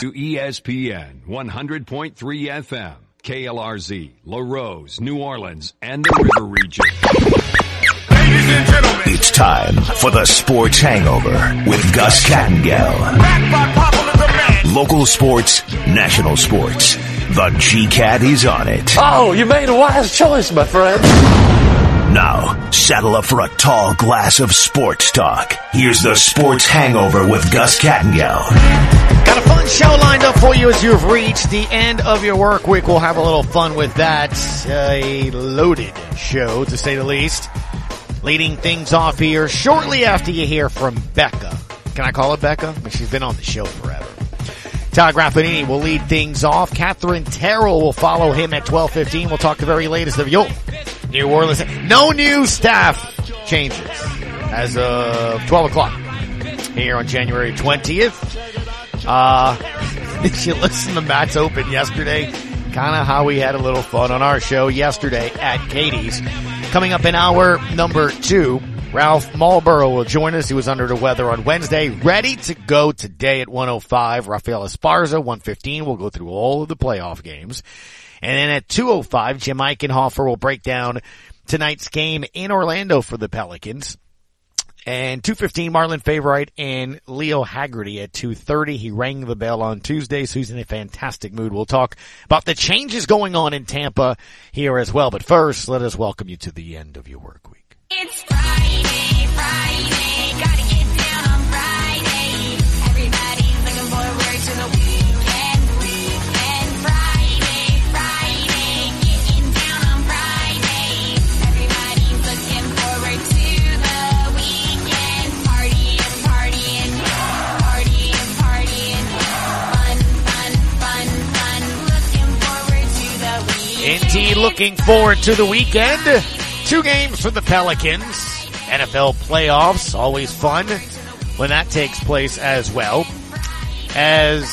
to ESPN 100.3 FM, KLRZ, La Rose, New Orleans, and the River Region. Ladies and gentlemen, It's time for the Sports Hangover with Gus Kattengell. back by popular demand. Local sports, national sports. The G-Cat is on it. Oh, you made a wise choice, my friend. Now, saddle up for a tall glass of sports talk. Here's the Sports Hangover with Gus Kattengell. Got a fun show lined up for you as you've reached the end of your work week. We'll have a little fun with that. A loaded show, to say the least. Leading things off here shortly after you hear from Becca. Can I call her Becca? I mean, she's been on the show forever. Todd Graffagnini will lead things off. Katherine Terrell will follow him at 12.15. We'll talk the very latest of your New Orleans. No new staff changes as of 12 o'clock here on January 20th. Uh, you listen to Matt's Open yesterday? Kind of how we had a little fun on our show yesterday at Katie's. Coming up in hour number two, Ralph Malbrough will join us. He was under the weather on Wednesday. Ready to go today at 105. Rafael Esparza, 115. We'll go through all of the playoff games. And then at 205, Jim Eichenhofer will break down tonight's game in Orlando for the Pelicans. And 215, Marlon Favorite and Leo Haggerty at 230. He rang the bell on Tuesday, so he's in a fantastic mood. We'll talk about the changes going on in Tampa here as well. But first, let us welcome you to the end of your work week. It's Friday, looking forward to the weekend. Two games for the Pelicans. NFL playoffs, always fun when that takes place as well. As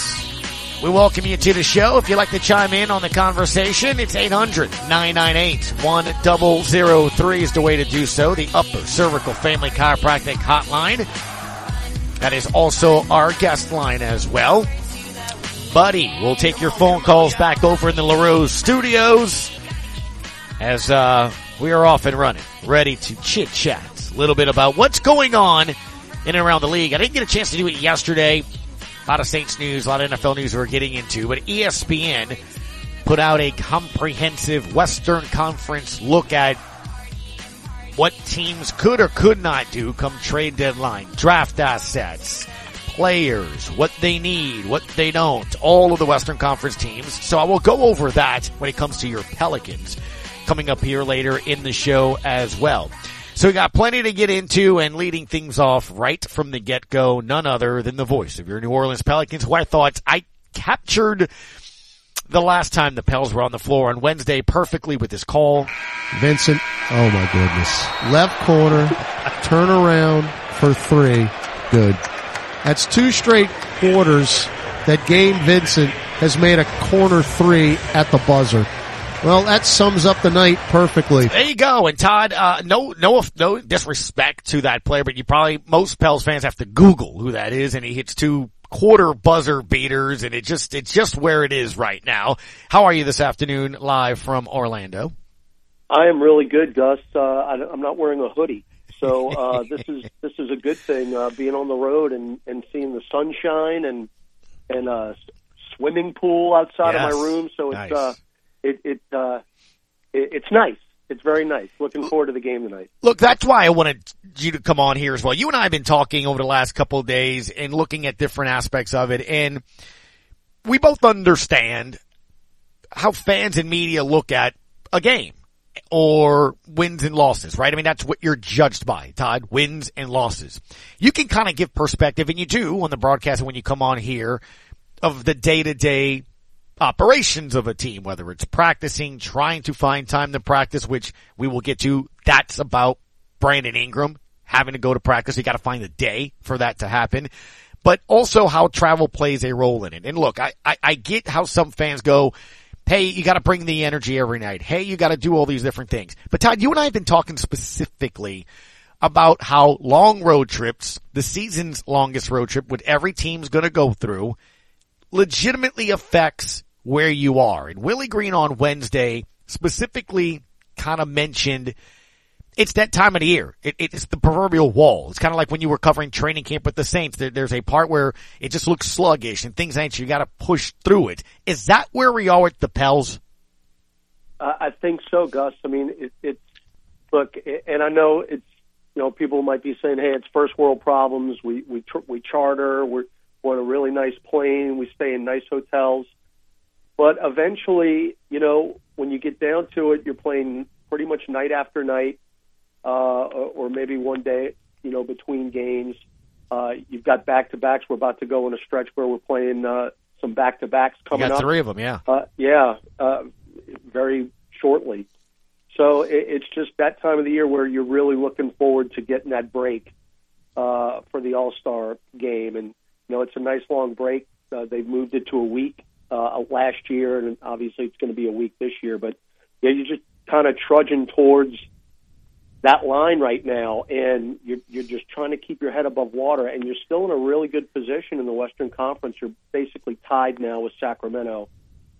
we welcome you to the show. If you'd like to chime in on the conversation, it's 800-998-1003 is the way to do so. The Upper Cervical Family Chiropractic Hotline. That is also our guest line as well. Buddy, we'll take your phone calls back over in the LaRose studios as uh, we are off and running, ready to chit chat a little bit about what's going on in and around the league. I didn't get a chance to do it yesterday. A lot of Saints news, a lot of NFL news we're getting into, but ESPN put out a comprehensive Western Conference look at what teams could or could not do come trade deadline, draft assets, players, what they need, what they don't, all of the Western Conference teams. So I will go over that when it comes to your Pelicans coming up here later in the show as well. So we got plenty to get into and leading things off right from the get-go, none other than the voice of your New Orleans Pelicans, who I thought I captured the last time the Pels were on the floor on Wednesday perfectly with his call. Vincent, oh my goodness. Left corner, turn around for three. Good. That's two straight quarters that Gabe Vincent has made a corner three at the buzzer. Well, that sums up the night perfectly. There you go. And Todd, uh, no, no, no disrespect to that player, but you probably, most Pels fans have to Google who that is and he hits two quarter buzzer beaters and it just, it's just where it is right now. How are you this afternoon live from Orlando? I am really good, Gus. Uh, I, I'm not wearing a hoodie, so uh, this is this is a good thing. Uh, being on the road and and seeing the sunshine and and uh, swimming pool outside Yes. of my room. So it's Nice. It it, uh, it it's nice. It's very nice. Looking forward to the game tonight. Look, that's why I wanted you to come on here as well. You and I have been talking over the last couple of days and looking at different aspects of it and we both understand how fans and media look at a game or wins and losses, right? I mean, that's what you're judged by, Todd, wins and losses. You can kind of give perspective and you do on the broadcast when you come on here of the day to day operations of a team, whether it's practicing, trying to find time to practice, which we will get to. That's about Brandon Ingram having to go to practice. You got to find a day for that to happen. But also how travel plays a role in it. And look, I, I, I get how some fans go, hey, you got to bring the energy every night. Hey, you got to do all these different things. But Todd, you and I have been talking specifically about how long road trips, the season's longest road trip, what every team's going to go through, legitimately affects where you are. And Willie Green on Wednesday specifically kind of mentioned it's that time of the year. It, it's the proverbial wall. It's kind of like when you were covering training camp with the Saints. There, there's a part where it just looks sluggish and things ain't. You got to push through it. Is that where we are with the Pels? I think so, Gus. I mean, it, it's look, and I know it's you know people might be saying, "Hey, it's first world problems. We we tr- we charter. We're, we're on a really nice plane. We stay in nice hotels." But eventually, you know, when you get down to it, you're playing pretty much night after night, uh, or, or maybe one day, you know, between games. Uh, you've got back to backs. We're about to go in a stretch where we're playing uh, some back to backs You coming got up. three of them, yeah. Uh, yeah, uh, very shortly. So it, it's just that time of the year where you're really looking forward to getting that break uh, for the All Star game, and you know it's a nice long break. Uh, they've moved it to a week uh, last year, and obviously it's going to be a week this year. But yeah, you're just kind of trudging towards that line right now, and you're you're just trying to keep your head above water, and you're still in a really good position in the Western Conference. You're basically tied now with Sacramento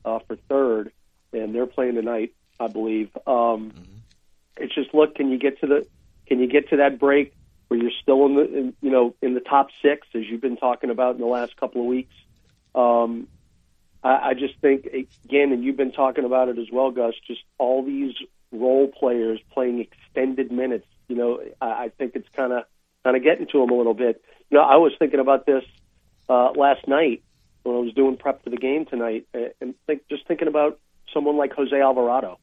uh, for third, and they're playing tonight, I believe. Um, It's just look, can you get to the can you get to that break where you're still in the in, you know in the top six as you've been talking about in the last couple of weeks? Um, I, I just think again, and you've been talking about it as well, Gus. Just all these role players playing extended minutes. You know, I, I think it's kind of kind of getting to them a little bit. You know, I was thinking about this uh, last night when I was doing prep for the game tonight, and think just thinking about someone like Jose Alvarado.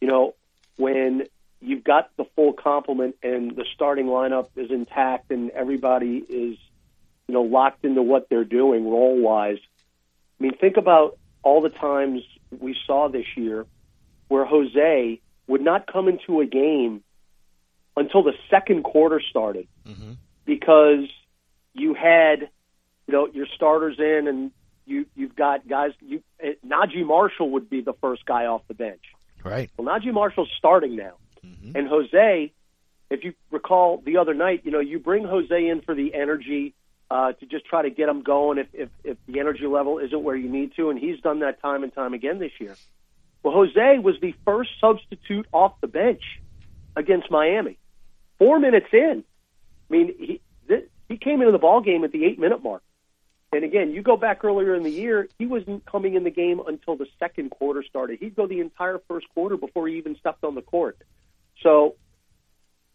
You know, when you've got the full complement and the starting lineup is intact and everybody is, you know, locked into what they're doing role wise. I mean, think about all the times we saw this year where Jose would not come into a game until the second quarter started because you had, you know, your starters in and you you've got guys. You eh, Naji Marshall would be the first guy off the bench. Right. Well, Naji Marshall's starting now, and Jose. If you recall the other night, you know, you bring Jose in for the energy uh, to just try to get him going if, if if the energy level isn't where you need to, and he's done that time and time again this year. Well, Jose was the first substitute off the bench against Miami. Four minutes in, I mean, he th- he came into the ball game at the eight minute mark. And again, you go back earlier in the year, he wasn't coming in the game until the second quarter started. He'd go the entire first quarter before he even stepped on the court. So,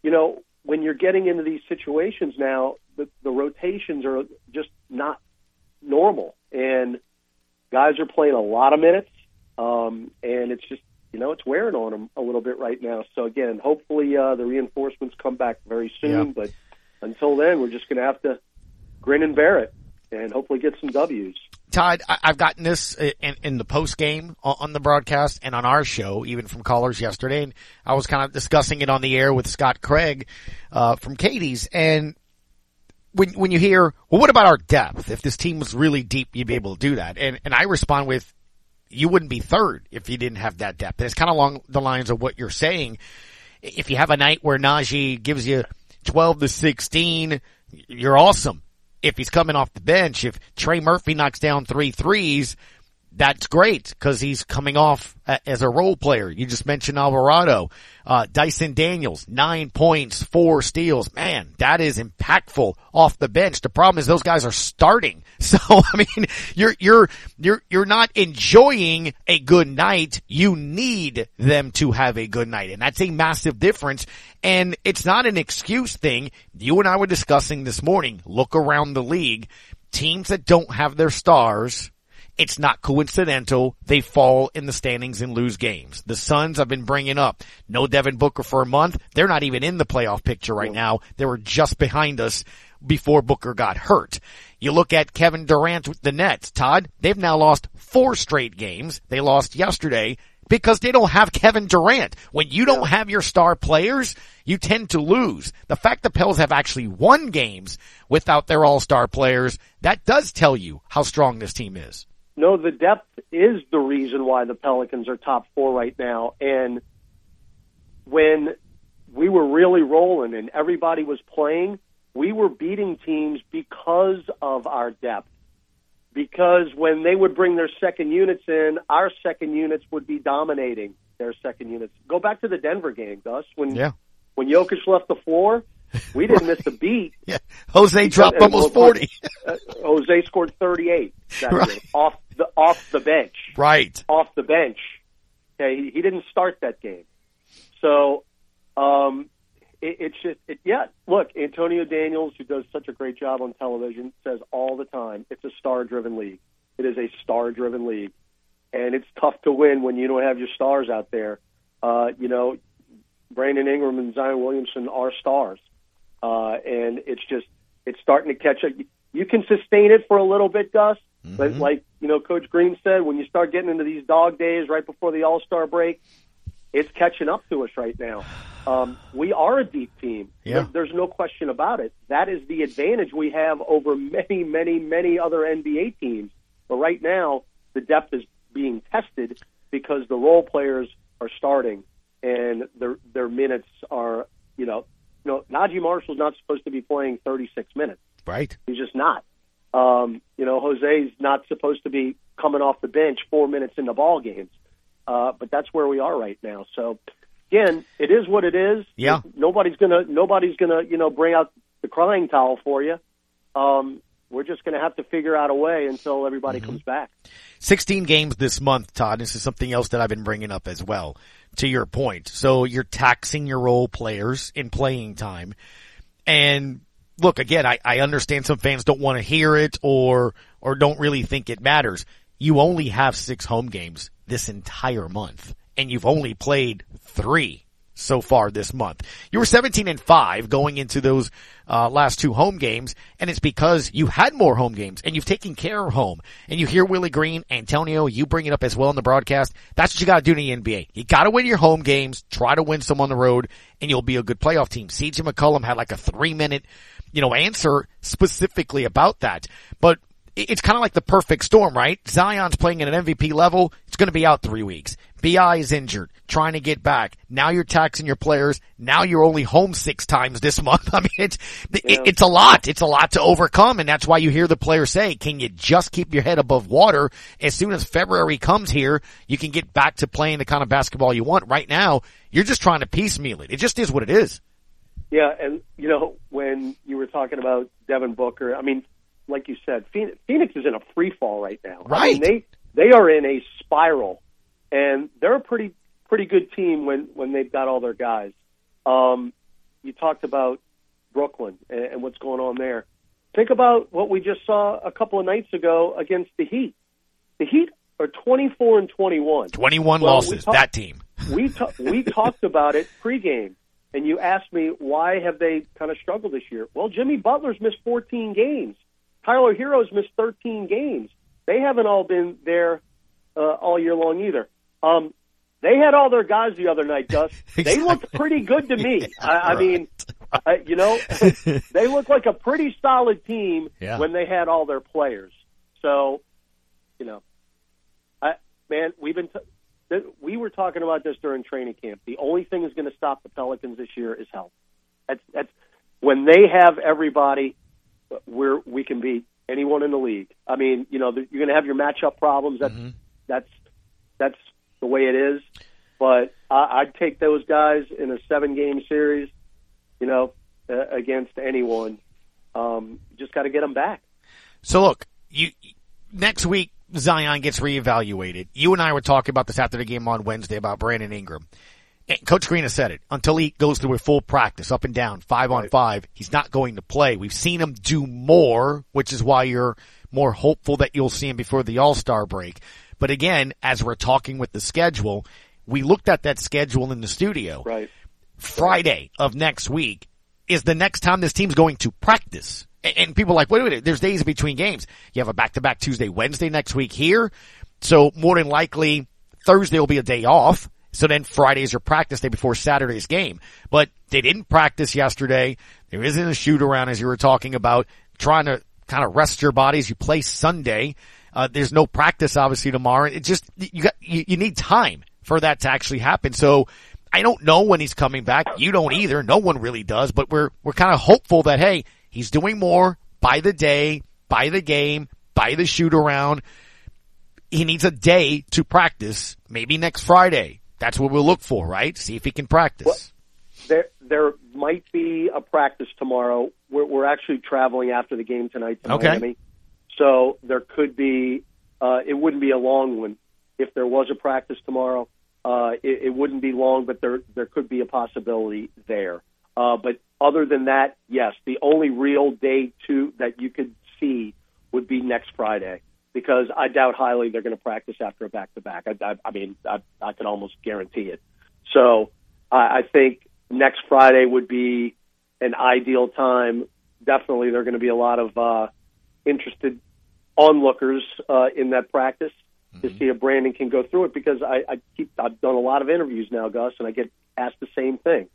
you know, when you're getting into these situations now, the, the rotations are just not normal, and guys are playing a lot of minutes, um, and it's just you know it's wearing on them a little bit right now. So again, hopefully uh, the reinforcements come back very soon, Yeah. but until then, we're just going to have to grin and bear it, and hopefully get some W's. Todd, I've gotten this in, in the post game on the broadcast and on our show, even from callers yesterday. And I was kind of discussing it on the air with Scott Craig uh, from Katie's. And when when you hear, well, what about our depth? If this team was really deep, you'd be able to do that. And and I respond with, you wouldn't be third if you didn't have that depth. And it's kind of along the lines of what you're saying. If you have a night where Naji gives you 12 to 16, you're awesome if he's coming off the bench, if Trey Murphy knocks down three threes, that's great because he's coming off a- as a role player. You just mentioned Alvarado, uh, Dyson Daniels, nine points, four steals. Man, that is impactful off the bench. The problem is those guys are starting. So, I mean, you're, you're, you're, you're not enjoying a good night. You need them to have a good night. And that's a massive difference. And it's not an excuse thing. You and I were discussing this morning. Look around the league. Teams that don't have their stars, it's not coincidental. They fall in the standings and lose games. The Suns I've been bringing up. No Devin Booker for a month. They're not even in the playoff picture right now. They were just behind us before Booker got hurt. You look at Kevin Durant with the Nets. Todd, they've now lost four straight games. They lost yesterday because they don't have Kevin Durant. When you don't have your star players, you tend to lose. The fact the Pels have actually won games without their all-star players, that does tell you how strong this team is. No, the depth is the reason why the Pelicans are top four right now. And when we were really rolling and everybody was playing, we were beating teams because of our depth, because when they would bring their second units in, our second units would be dominating their second units. Go back to the Denver game, Gus. When Yeah. when Jokic left the floor, we didn't miss a beat. Yeah. Jose dropped almost 40. Uh, Jose scored 38 Right. off the off the bench. Right. Off the bench. Okay, he, he didn't start that game. So, um, it, it's just it, yeah. Look, Antonio Daniels, who does such a great job on television, says all the time, it's a star-driven league. It is a star-driven league, and it's tough to win when you don't have your stars out there. Uh, you know, Brandon Ingram and Zion Williamson are stars, uh, and it's just it's starting to catch up. You can sustain it for a little bit, Gus, but like you know, Coach Green said, when you start getting into these dog days right before the All Star break, it's catching up to us right now. Um, we are a deep team. Yeah. There- There's no question about it. That is the advantage we have over many, many, many other NBA teams. But right now, the depth is being tested because the role players are starting and their their minutes are, you know, you know, Naji Marshall's not supposed to be playing 36 minutes. Right. He's just not. Um, you know, Jose's not supposed to be coming off the bench four minutes into ball games. Uh, but that's where we are right now. So again, it is what it is. Yeah. Nobody's gonna nobody's gonna, you know, bring out the crying towel for you. Um, we're just gonna have to figure out a way until everybody mm-hmm. comes back. 16 games this month, Todd. This is something else that I've been bringing up as well, to your point. So you're taxing your role players in playing time. And look, again, I, I understand some fans don't want to hear it or, or don't really think it matters. You only have six home games this entire month and you've only played three so far this month. You were 17 and 5 going into those uh, last two home games, and it's because you had more home games and you've taken care of home. And you hear Willie Green, Antonio, you bring it up as well in the broadcast. That's what you got to do in the NBA. You got to win your home games, try to win some on the road, and you'll be a good playoff team. CJ McCollum had like a three minute, you know, answer specifically about that. But it's kind of like the perfect storm, right? Zion's playing at an MVP level. It's going to be out three weeks. BI is injured, trying to get back. Now you're taxing your players. Now you're only home six times this month. I mean, it's, it, it's a lot. It's a lot to overcome. And that's why you hear the players say, can you just keep your head above water? As soon as February comes here, you can get back to playing the kind of basketball you want. Right now, you're just trying to piecemeal it. It just is what it is. Yeah, and you know when you were talking about Devin Booker, I mean, like you said, Phoenix, Phoenix is in a free fall right now. I mean, Right. they they are in a spiral, and they're a pretty pretty good team when when they've got all their guys. Um, you talked about Brooklyn and, and what's going on there. Think about what we just saw a couple of nights ago against the Heat. The Heat are twenty four and twenty one. 21 Well, losses. talk- that team. we ta- we talked about it pregame, and you asked me why have they kind of struggled this year. Well, Jimmy Butler's missed 14 games. Tyler Herro's missed 13 games. They haven't all been there uh, all year long either. Um, they had all their guys the other night, Gus. They looked pretty good to me. I, I mean, I, you know, they look like a pretty solid team Yeah. when they had all their players. So, you know, I, man, we've been t- we were talking about this during training camp. The only thing that's going to stop the Pelicans this year is health. That's that's when they have everybody. We're we can beat anyone in the league. I mean, you know, you're going to have your matchup problems. That's that's that's the way it is. But I, I'd take those guys in a seven game series. You know, uh, against anyone. Um, just got to get them back. So look, you next week Zion gets reevaluated. You and I were talking about this after the game on Wednesday about Brandon Ingram. And Coach Green has said it. Until he goes through a full practice, up and down, five on five, he's not going to play. We've seen him do more, which is why you're more hopeful that you'll see him before the All-Star break. But again, as we're talking with the schedule, we looked at that schedule in the studio. Right. Friday of next week is the next time this team's going to practice. And people are like, wait a minute, there's days between games. You have a back-to-back Tuesday, Wednesday next week here. So more than likely Thursday will be a day off. So then Friday is your practice day before Saturday's game. But they didn't practice yesterday. There isn't a shoot around as you were talking about trying to kind of rest your bodies. You play Sunday. Uh, there's no practice obviously tomorrow. It just, you got, you, you need time for that to actually happen. So I don't know when he's coming back. You don't either. No one really does, but we're, we're kind of hopeful that, hey, he's doing more by the day, by the game, by the shoot around. He needs a day to practice, maybe next Friday. That's what we'll look for, right? See if he can practice. There, there might be a practice tomorrow. We're, we're actually traveling after the game tonight to Okay. Miami, so there could be. Uh, it wouldn't be a long one if there was a practice tomorrow. Uh, it, it wouldn't be long, but there there could be a possibility there. Uh, but other than that, yes, the only real day two that you could see would be next Friday because I doubt highly they're going to practice after a back to back. I, mean, I, I can almost guarantee it. So I, I think next Friday would be an ideal time. Definitely, there are going to be a lot of uh, interested onlookers uh, in that practice to see if Brandon can go through it because I, I keep I've done a lot of interviews now, Gus, and I get asked the same thing,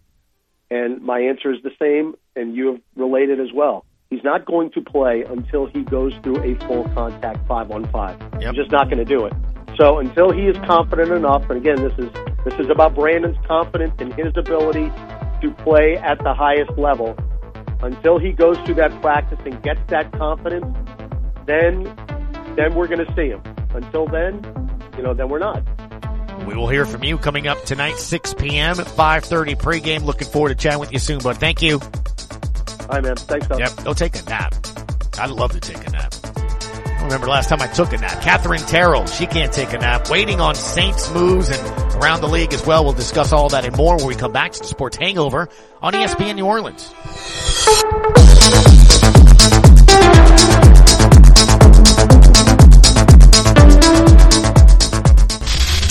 and my answer is the same, and you have related as well. He's not going to play until he goes through a full contact five on five. He's just not going to do it. So until he is confident enough, and again, this is this is about Brandon's confidence in his ability to play at the highest level. Until he goes through that practice and gets that confidence, then then we're going to see him. Until then, you know, then we're not. We will hear from you coming up tonight, 6 p.m. at 5.30 pregame. Looking forward to chatting with you soon, bud. Thank you. Right, man. Thanks, Gus. Yep, go take a nap. I'd love to take a nap. I remember the last time I took a nap. Katherine Terrell, she can't take a nap. Waiting on Saints moves and around the league as well. We'll discuss all that and more when we come back to the Sports Hangover on ESPN New Orleans.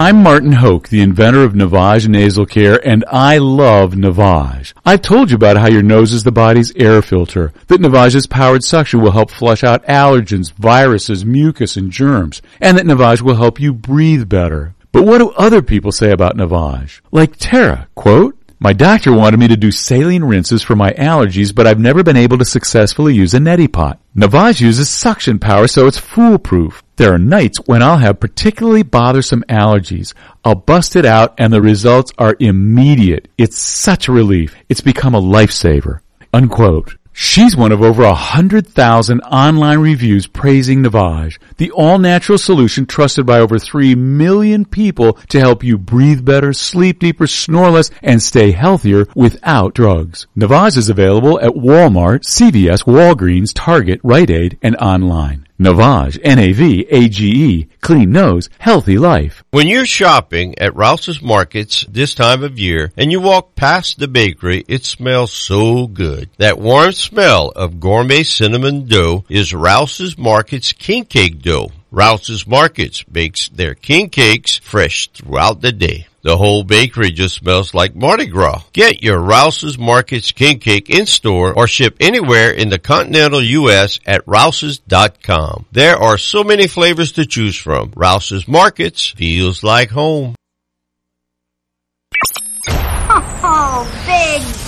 I'm Martin Hoke, the inventor of Navage Nasal Care, and I love Navage. I've told you about how your nose is the body's air filter, that Navage's powered suction will help flush out allergens, viruses, mucus, and germs, and that Navage will help you breathe better. But what do other people say about Navage? Like Tara, quote, my doctor wanted me to do saline rinses for my allergies, but I've never been able to successfully use a neti pot. Navage uses suction power, so it's foolproof. There are nights when I'll have particularly bothersome allergies. I'll bust it out and the results are immediate. It's such a relief. It's become a lifesaver. Unquote. She's one of over a hundred thousand online reviews praising Navage, the all-natural solution trusted by over three million people to help you breathe better, sleep deeper, snore less, and stay healthier without drugs. Navage is available at Walmart, CVS, Walgreens, Target, Rite Aid, and online. Navage, N-A-V-A-G-E, clean nose, healthy life. When you're shopping at Rouse's Markets this time of year and you walk past the bakery, it smells so good. That warm smell of gourmet cinnamon dough is Rouse's Markets king cake dough. Rouse's Markets bakes their king cakes fresh throughout the day. The whole bakery just smells like Mardi Gras. Get your Rouse's Markets king cake in store or ship anywhere in the continental U.S. at rouses.com. There are so many flavors to choose from. Rouse's Markets feels like home.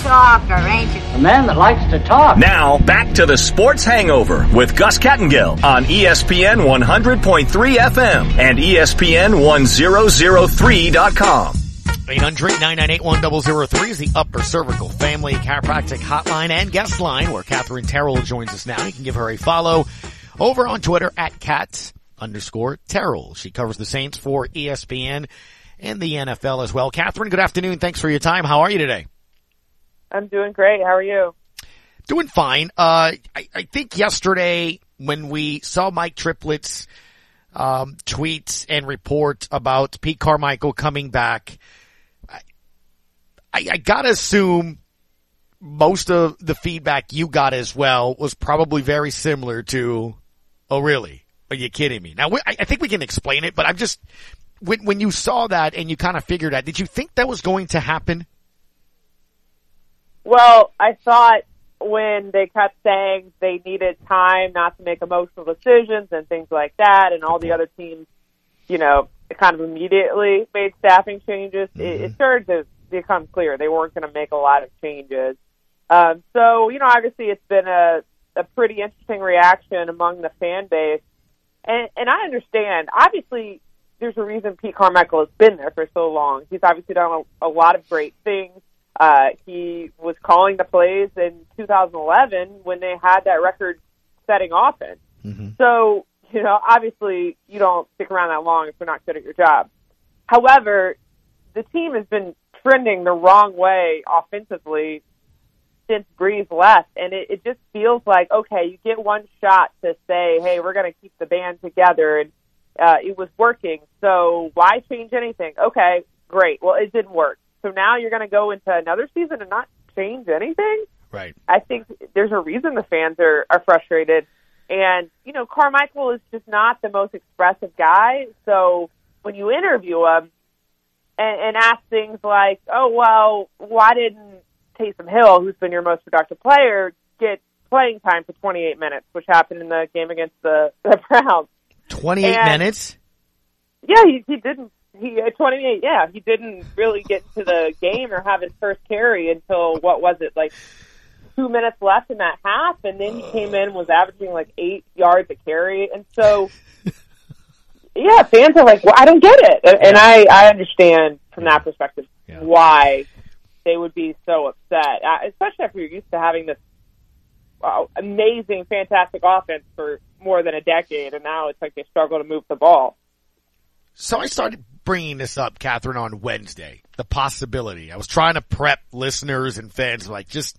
Big talker, ain't you? A man that likes to talk. Now, back to the Sports Hangover with Gus Kattengell on ESPN 100.3 FM and E ESPN 1003.com. 800-998-1003 is the Upper Cervical Family Chiropractic Hotline and Guest Line where Katherine Terrell joins us now. You can give her a follow over on Twitter at cats underscore Terrell. She covers the Saints for ESPN and the NFL as well. Katherine, good afternoon. Thanks for your time. How are you today? I'm doing great. How are you? Doing fine. Uh, I, I think yesterday when we saw Mike Triplett's um, tweets and report about Pete Carmichael coming back, I, I, I gotta assume most of the feedback you got as well was probably very similar to, oh really? Are you kidding me? Now, I think we can explain it, but I'm just, when, when you saw that and you kind of figured that, did you think that was going to happen? Well, I thought when they kept saying they needed time not to make emotional decisions and things like that, and all the other teams, you know, kind of immediately made staffing changes, it, it started to become clear they weren't going to make a lot of changes. Um, so, you know, obviously it's been a, a pretty interesting reaction among the fan base. And, and I understand, obviously, there's a reason Pete Carmichael has been there for so long. He's obviously done a, a lot of great things. Uh, he was calling the plays in 2011 when they had that record setting offense. So, you know, obviously you don't stick around that long if you're not good at your job. However, the team has been trending the wrong way offensively since Brees left, and it, it just feels like okay, you get one shot to say, hey, we're going to keep the band together, and uh, it was working. So why change anything? Okay, great. Well, it didn't work. So now you're going to go into another season and not change anything. Right. I think there's a reason the fans are, are frustrated. And, you know, Carmichael is just not the most expressive guy. So when you interview him and, and ask things like, oh, well, why didn't Taysom Hill, who's been your most productive player, get playing time for 28 minutes, which happened in the game against the, the Browns? 28 And- minutes? Yeah, he, he didn't. He at 28. Yeah, he didn't really get to the game or have his first carry until what was it like two minutes left in that half, and then he came in and was averaging like eight yards a carry, and so yeah, fans are like, well, I don't get it, and, and I I understand from that perspective why they would be so upset, uh, especially after you're used to having this uh, amazing, fantastic offense for more than a decade, and now it's like they struggle to move the ball. So I started bringing this up, Katherine, on Wednesday. The possibility. I was trying to prep listeners and fans, like just,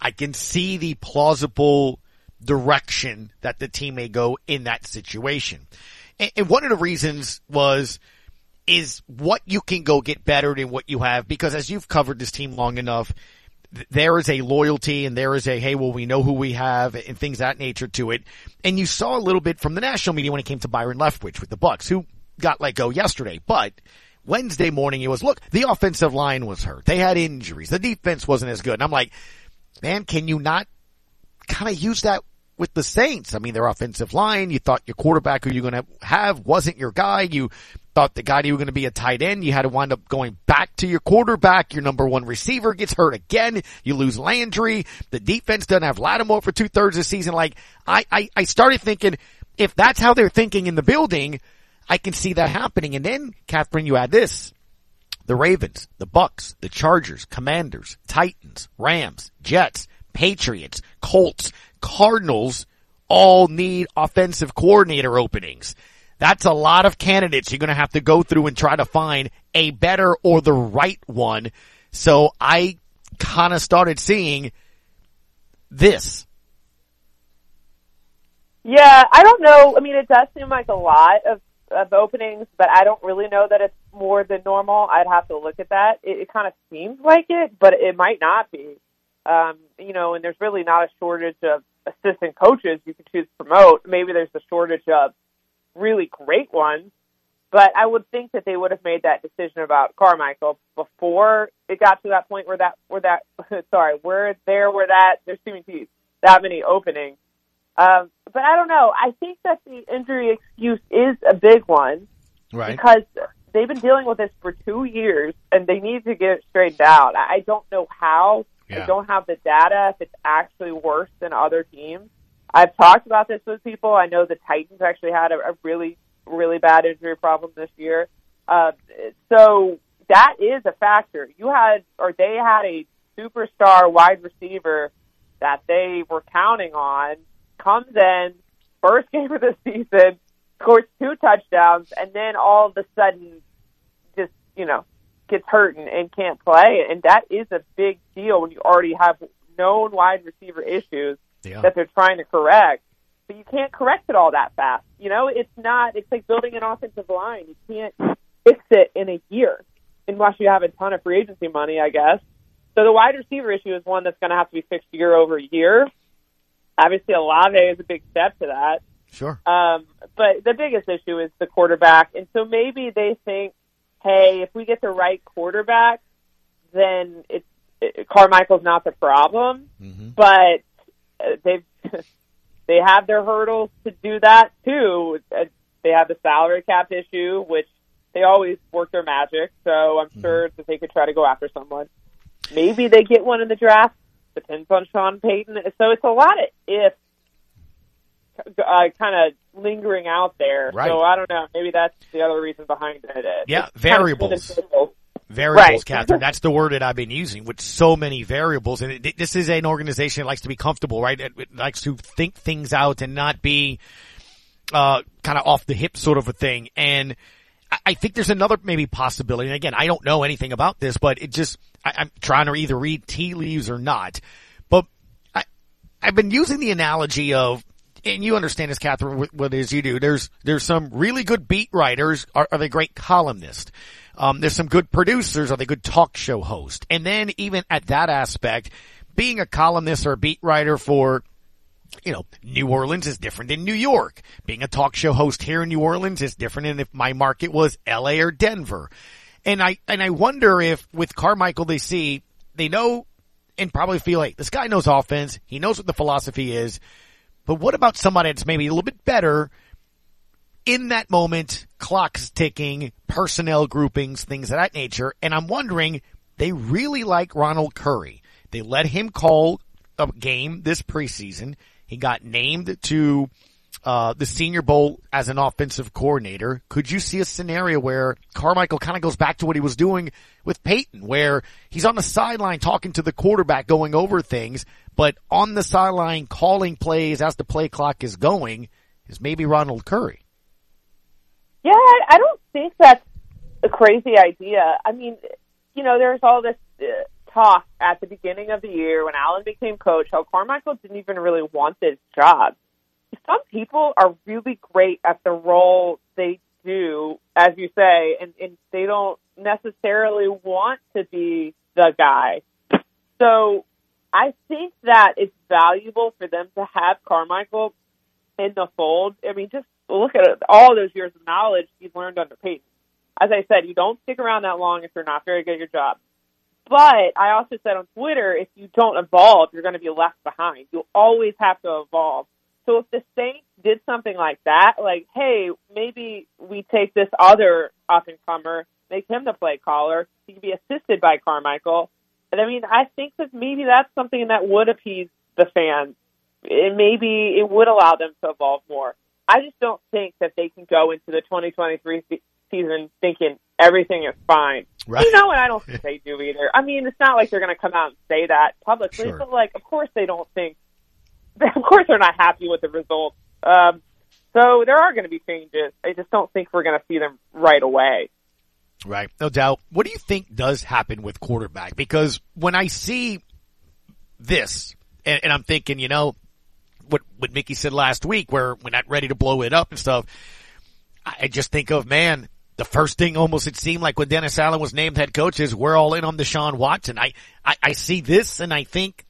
I can see the plausible direction that the team may go in that situation. And, and one of the reasons was, is what you can go get better than what you have, because as you've covered this team long enough, there is a loyalty and there is a, hey, well, we know who we have and things that nature to it. And you saw a little bit from the national media when it came to Byron Leftwich with the Bucks, who got let go yesterday. But Wednesday morning it was, look, the offensive line was hurt. They had injuries. The defense wasn't as good. And I'm like, man, can you not kind of use that with the Saints? I mean, their offensive line, you thought your quarterback who you're going to have wasn't your guy. You thought the guy you were going to be a tight end. You had to wind up going back to your quarterback. Your number one receiver gets hurt again. You lose Landry. The defense doesn't have Lattimore for two thirds of the season. Like, I, I, I started thinking, if that's how they're thinking in the building, I can see that happening. And then, Katherine, you add this. The Ravens, the Bucks, the Chargers, Commanders, Titans, Rams, Jets, Patriots, Colts, Cardinals all need offensive coordinator openings. That's a lot of candidates you're going to have to go through and try to find a better or the right one. So I kind of started seeing this. Yeah, I don't know. I mean, it does seem like a lot of, of openings, but I don't really know that it's more than normal. I'd have to look at that. It, it kind of seems like it, but it might not be. Um, you know, and there's really not a shortage of assistant coaches you can choose to promote. Maybe there's a shortage of really great ones, but I would think that they would have made that decision about Carmichael before it got to that point where that where that sorry, where there where that there's too many that many openings. Um, but I don't know. I think that the injury excuse is a big one Right. because they've been dealing with this for two years and they need to get it straightened out. I don't know how. Yeah. I don't have the data if it's actually worse than other teams. I've talked about this with people. I know the Titans actually had a, a really, really bad injury problem this year. Uh, so that is a factor. You had, or they had a superstar wide receiver that they were counting on, comes in, first game of the season, scores two touchdowns, and then all of a sudden just, you know, gets hurt and, and can't play. And that is a big deal when you already have known wide receiver issues Yeah. that they're trying to correct. But you can't correct it all that fast. You know, it's not, it's like building an offensive line. You can't fix it in a year unless you have a ton of free agency money, I guess. So the wide receiver issue is one that's going to have to be fixed year over year. Obviously, Olave is a big step to that. Sure. Um, but the biggest issue is the quarterback. And so maybe they think, hey, if we get the right quarterback, then it's it, Carmichael's not the problem, Mm-hmm. but uh, they've they have their hurdles to do that too. Uh, They have the salary cap issue, which they always work their magic. So I'm Mm-hmm. sure that they could try to go after someone. Maybe they get one in the draft. Depends on Sean Payton. So it's a lot of if uh, kind of lingering out there. Right. So I don't know. Maybe that's the other reason behind it. It's Yeah, kind of variables. Variables, Right. Katherine. That's the word that I've been using with so many variables. And it, this is an organization that likes to be comfortable, right? It, it likes to think things out and not be, uh, kind of off the hip sort of a thing. And I, think there's another maybe possibility. And again, I don't know anything about this, but it just, I, I'm trying to either read tea leaves or not. But I, I've been using the analogy of, and you understand this, Katherine, what- what it is you do. There's, there's some really good beat writers. Are, are they great columnists? Um, there's some good producers. Are they good talk show hosts? And then even at that aspect, being a columnist or a beat writer for, you know, New Orleans is different than New York. Being a talk show host here in New Orleans is different than if my market was LA or Denver. And I, and I wonder if with Carmichael they see, they know and probably feel like this guy knows offense. He knows what the philosophy is. But what about somebody that's maybe a little bit better in that moment, clock's ticking, personnel groupings, things of that nature. And I'm wondering, they really like Ronald Curry. They let him call a game this preseason. He got named to uh, the Senior Bowl as an offensive coordinator. Could you see a scenario where Carmichael kind of goes back to what he was doing with Payton, where he's on the sideline talking to the quarterback, going over things, but on the sideline calling plays as the play clock is going is maybe Ronald Curry. Yeah, I don't think that's a crazy idea. I mean, you know, there's all this uh, talk at the beginning of the year when Allen became coach how Carmichael didn't even really want this job. Some people are really great at the role they do, as you say, and, and they don't necessarily want to be the guy. So I think that it's valuable for them to have Carmichael in the fold. I mean, just look at all those years of knowledge he's learned under Payton. As I said, you don't stick around that long if you're not very good at your job. But I also said on Twitter, if you don't evolve, you're going to be left behind. You'll always have to evolve. So if the Saints did something like that, like, hey, maybe we take this other up and comer, make him the play caller, he can be assisted by Carmichael. And I mean, I think that maybe that's something that would appease the fans. And maybe it would allow them to evolve more. I just don't think that they can go into the 2023 se- season thinking everything is fine. Right. You know, and I don't think they do either. I mean, it's not like they're going to come out and say that publicly, Sure. but like, of course they don't think, of course they're not happy with the results. Um, so there are going to be changes. I just don't think we're going to see them right away. Right. No doubt. What do you think does happen with quarterback? Because when I see this, and, and I'm thinking, you know, what, what Mickey said last week, where we're not ready to blow it up and stuff, I I just think of, man, the first thing almost it seemed like when Dennis Allen was named head coach is we're all in on Deshaun Watson. I, I, I see this and I think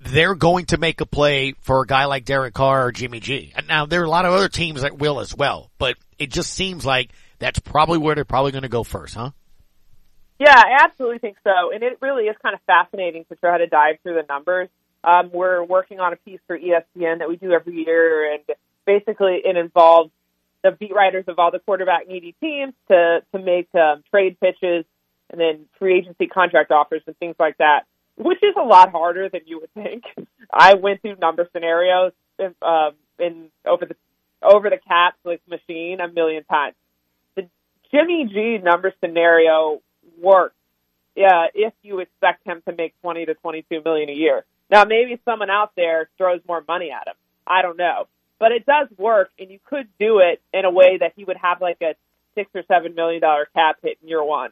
they're going to make a play for a guy like Derek Carr or Jimmy G. And now there are a lot of other teams that will as well, but it just seems like that's probably where they're probably going to go first, huh? Yeah, I absolutely think so. And it really is kind of fascinating to try to dive through the numbers. Um, we're working on a piece for ESPN that we do every year, and basically it involves the beat writers of all the quarterback needy teams to to make um, trade pitches and then free agency contract offers and things like that, which is a lot harder than you would think. I went through number scenarios in, um, in over the over the caps like machine a million times. The Jimmy G number scenario works yeah, if you expect him to make 20 to 22 million a year. Now, maybe someone out there throws more money at him. I don't know. But it does work, and you could do it in a way that he would have like a six or seven million dollar cap hit in year one.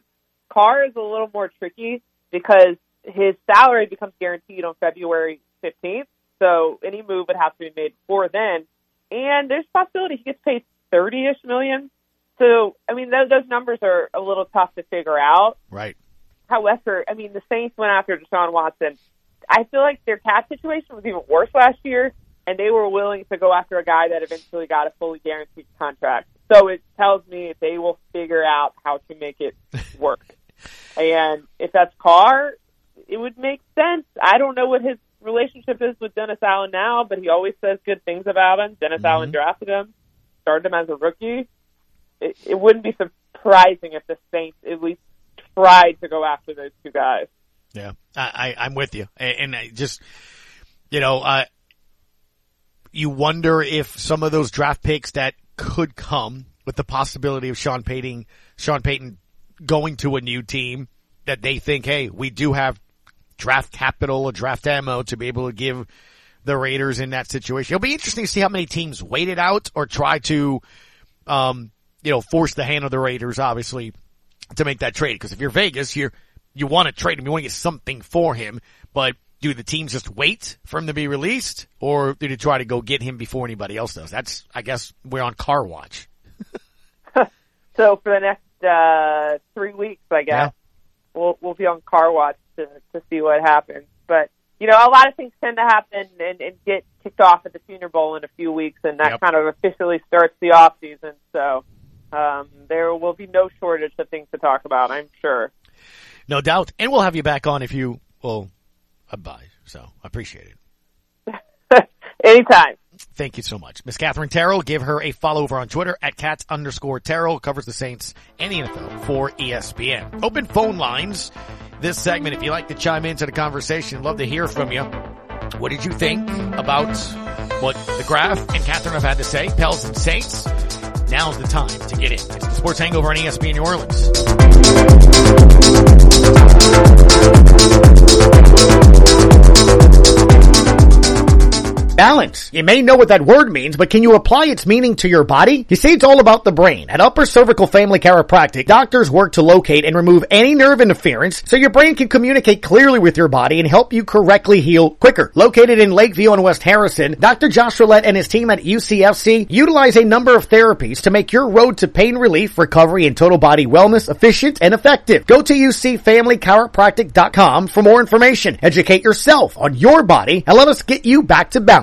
Carr is a little more tricky because his salary becomes guaranteed on February 15th. So any move would have to be made before then. And there's a possibility he gets paid 30 ish million. So, I mean, those, those numbers are a little tough to figure out. Right. However, I mean, the Saints went after Deshaun Watson. I feel like their cap situation was even worse last year, and they were willing to go after a guy that eventually got a fully guaranteed contract. So it tells me they will figure out how to make it work. and if that's Carr, it would make sense. I don't know what his relationship is with Dennis Allen now, but he always says good things about him. Dennis Mm-hmm. Allen drafted him, started him as a rookie. It, it wouldn't be surprising if the Saints at least tried to go after those two guys. Yeah, I, I I'm with you, and, and I just you know, uh, you wonder if some of those draft picks that could come with the possibility of Sean Payton, Sean Payton going to a new team that they think, hey, we do have draft capital or draft ammo to be able to give the Raiders in that situation. It'll be interesting to see how many teams wait it out or try to, um, you know, force the hand of the Raiders, obviously, to make that trade. Because if you're Vegas, you're, you want to trade him, you want to get something for him, but do the teams just wait for him to be released or do they try to go get him before anybody else does? That's, I guess, we're on car watch. So for the next uh, three weeks, I guess we'll we'll be on car watch to to see what happens. But you know, a lot of things tend to happen and, and get kicked off at the Senior Bowl in a few weeks, and that Yep. kind of officially starts the off season. So um, there will be no shortage of things to talk about, I'm sure. No doubt. And we'll have you back on if you will abide. So I appreciate it. Anytime. Thank you so much. Miss Katherine Terrell, give her a follow over on Twitter at cats underscore Terrell, covers the Saints and the NFL for ESPN. Open phone lines. This segment, if you like to chime into the conversation, love to hear from you. What did you think about what the Graff and Katherine have had to say? Pels and Saints. Now's the time to get in. It's the Sports Hangover on ESPN New Orleans. Thank you. Balance. You may know what that word means, but can you apply its meaning to your body? You see, it's all about the brain. At Upper Cervical Family Chiropractic, doctors work to locate and remove any nerve interference so your brain can communicate clearly with your body and help you correctly heal quicker. Located in Lakeview and West Harrison, Dr. Josh Roulette and his team at UCFC utilize a number of therapies to make your road to pain relief, recovery, and total body wellness efficient and effective. Go to UCFamilyChiropractic.com for more information. Educate yourself on your body and let us get you back to balance.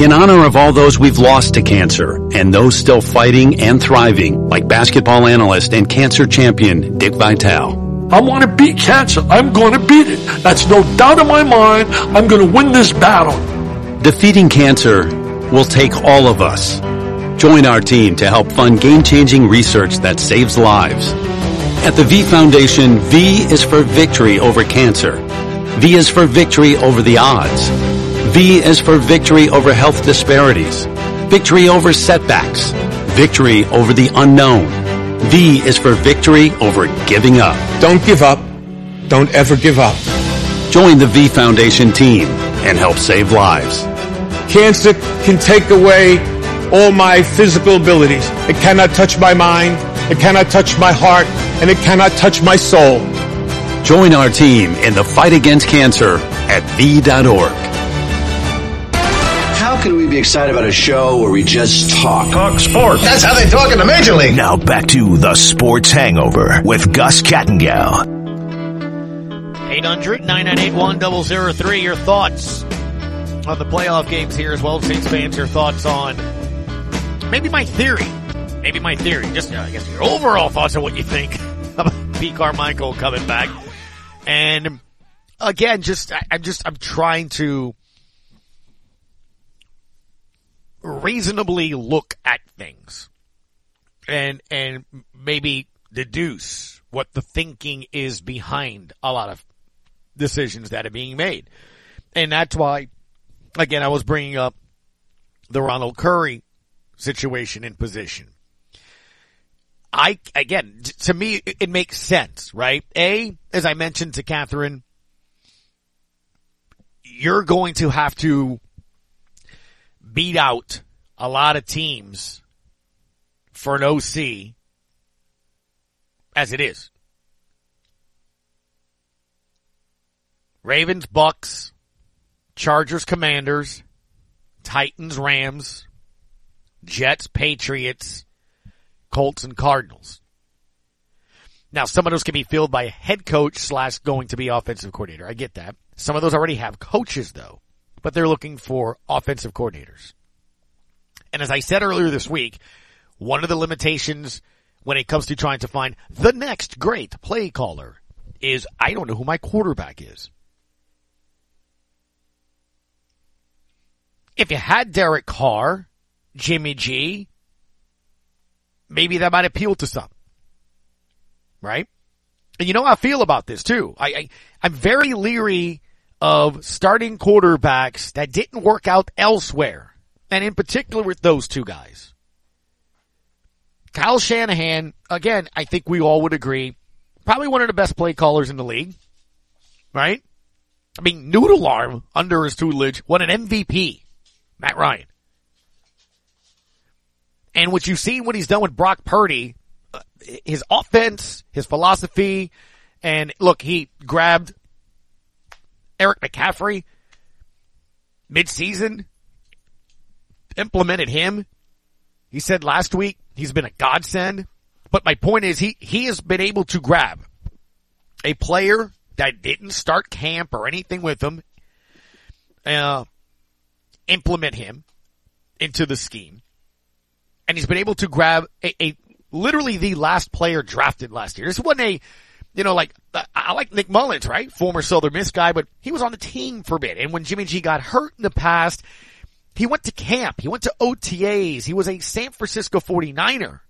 In honor of all those we've lost to cancer and those still fighting and thriving, like basketball analyst and cancer champion Dick Vitale. I want to beat cancer. I'm going to beat it. That's no doubt in my mind. I'm going to win this battle. Defeating cancer will take all of us. Join our team to help fund game-changing research that saves lives. At the V Foundation, V is for victory over cancer. V is for victory over the odds. V is for victory over health disparities. Victory over setbacks. Victory over the unknown. V is for victory over giving up. Don't give up. Don't ever give up. Join the V Foundation team and help save lives. Cancer can take away all my physical abilities. It cannot touch my mind. It cannot touch my heart. And it cannot touch my soul. Join our team in the fight against cancer at V.org. How can we be excited about a show where we just talk? Talk sports. That's how they talk in the Major League. Now back to the Sports Hangover with Gus Kattengell. 800-998-1003. Your thoughts on the playoff games here as well as Saints fans. Your thoughts on maybe my theory. Maybe my theory. Just, uh, I guess, your overall thoughts on what you think about Pete Carmichael coming back. And again, just, I, I'm just, I'm trying to reasonably look at things and, and maybe deduce what the thinking is behind a lot of decisions that are being made. And that's why, again, I was bringing up the Ronald Curry situation in position. I, again, to me, it, it makes sense, right? A, as I mentioned to Katherine, you're going to have to beat out a lot of teams for an OC as it is. Ravens, Bucks, Chargers, Commanders, Titans, Rams, Jets, Patriots, Colts, and Cardinals. Now, some of those can be filled by head coach slash going to be offensive coordinator. I get that. Some of those already have coaches though, but they're looking for offensive coordinators. And as I said earlier this week, one of the limitations when it comes to trying to find the next great play caller is I don't know who my quarterback is. If you had Derek Carr, Jimmy G, maybe that might appeal to some. Right? And you know how I feel about this too. I, I I'm very leery of starting quarterbacks that didn't work out elsewhere. And in particular with those two guys. Kyle Shanahan, again, I think we all would agree, probably one of the best play callers in the league. Right? I mean, Noodle Arm under his tutelage won an MVP. Matt Ryan. And what you've seen what he's done with Brock Purdy, uh, his offense, his philosophy, and look, he grabbed Eric McCaffrey mid-season, implemented him. He said last week he's been a godsend. But my point is he, he has been able to grab a player that didn't start camp or anything with him, uh, implement him into the scheme. And he's been able to grab a, a literally the last player drafted last year. This wasn't a, you know, like, I like Nick Mullens, right? Former Southern Miss guy, but he was on the team for a bit. And when Jimmy G got hurt in the past, he went to camp. He went to OTAs. He was a San Francisco 49er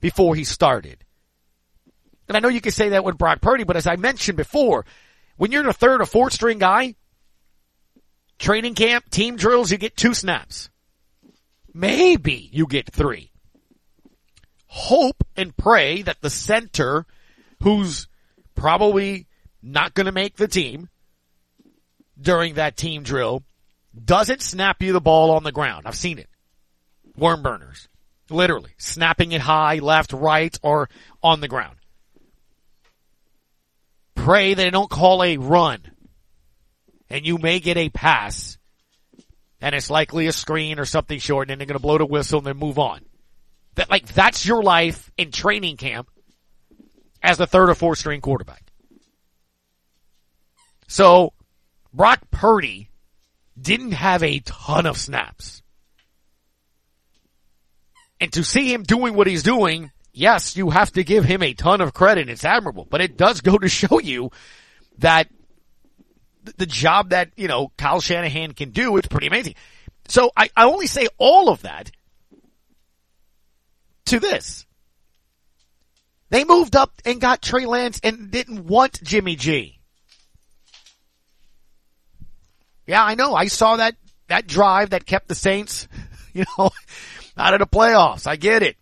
before he started. And I know you can say that with Brock Purdy, but as I mentioned before, when you're the third or fourth string guy, training camp, team drills, you get two snaps. Maybe you get three. Hope and pray that the center, who's probably not going to make the team during that team drill, doesn't snap you the ball on the ground. I've seen it. Worm burners. Literally. Snapping it high, left, right, or on the ground. Pray they don't call a run. And you may get a pass. And it's likely a screen or something short and they're going to blow the whistle and then move on. That, like, that's your life in training camp as the third or fourth string quarterback. So, Brock Purdy didn't have a ton of snaps. And to see him doing what he's doing, yes, you have to give him a ton of credit. It's admirable, but it does go to show you that the job that, you know, Kyle Shanahan can do, it's pretty amazing. So I, I only say all of that to this. They moved up and got Trey Lance and didn't want Jimmy G. Yeah, I know. I saw that, that drive that kept the Saints, you know, out of the playoffs. I get it.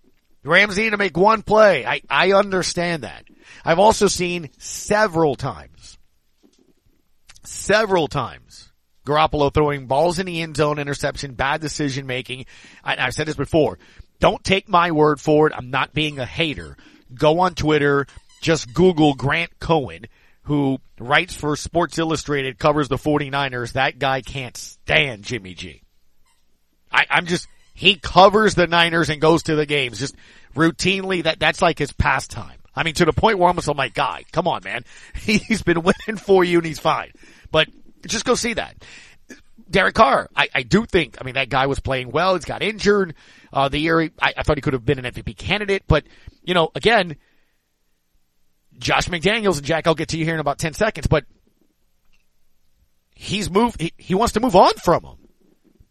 Rams need to make one play. I, I understand that. I've also seen several times, several times, Garoppolo throwing balls in the end zone, interception, bad decision making. I, I've said this before. Don't take my word for it. I'm not being a hater. Go on Twitter, just Google Grant Cohn who writes for Sports Illustrated, covers the 49ers, that guy can't stand Jimmy G. I, I'm just, he covers the Niners and goes to the games just routinely. That, that's like his pastime. I mean, to the point where I'm almost like, guy, come on, man. He's been winning for you and he's fine. But just go see that. Derek Carr, I, I do think, I mean, that guy was playing well. He's got injured. Uh, the year, he, I, I thought he could have been an MVP candidate, but, you know, again, Josh McDaniels and Jack, I'll get to you here in about 10 seconds, but he's moved, he, he wants to move on from him.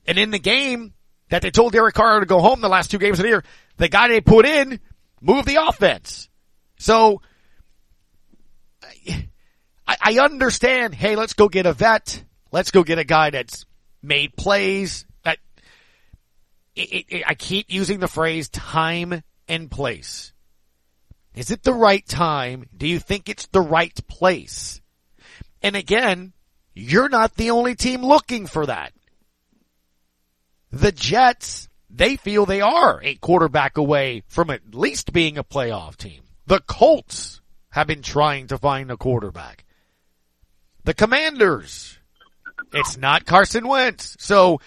And in the game that they told Derek Carr to go home the last two games of the year, the guy they put in moved the offense. So, I, I understand, hey, let's go get a vet. Let's go get a guy that's made plays. That, it, it, I keep using the phrase time and place. Is it the right time? Do you think it's the right place? And again, you're not the only team looking for that. The Jets, they feel they are a quarterback away from at least being a playoff team. The Colts have been trying to find a quarterback. the Commanders. It's not Carson Wentz. So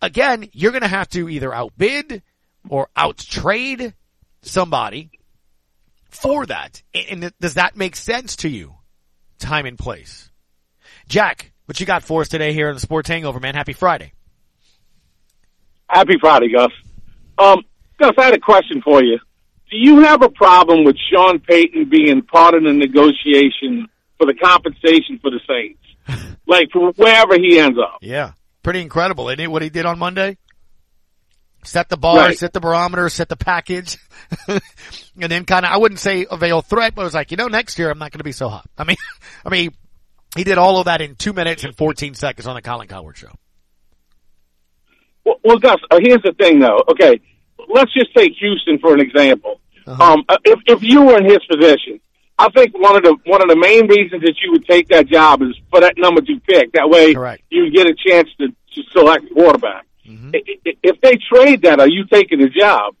again, you're going to have to either outbid or outtrade somebody for that. And does that make sense to you? Time and place. Jack, what you got for us today here in the Sports Hangover, man? Happy Friday. Happy Friday, Gus. Um, Gus, I had a question for you. Do you have a problem with Sean Payton being part of the negotiation for the compensation for the Saints? like for wherever he ends up. Yeah. Pretty incredible, isn't it? What he did on Monday? Set the bar, Right. set the barometer, set the package. and then kind of, I wouldn't say a veiled threat, but it was like, you know, next year I'm not going to be so hot. I mean, I mean, he did all of that in two minutes and 14 seconds on the Colin Cowherd show. Well, well Gus, uh, here's the thing though. Okay, let's just take Houston for an example. Uh-huh. Um, uh, if if you were in his position, I think one of the one of the main reasons that you would take that job is for that number two pick. That way, you get a chance to to select a quarterback. Mm-hmm. If they trade that, are you taking the job?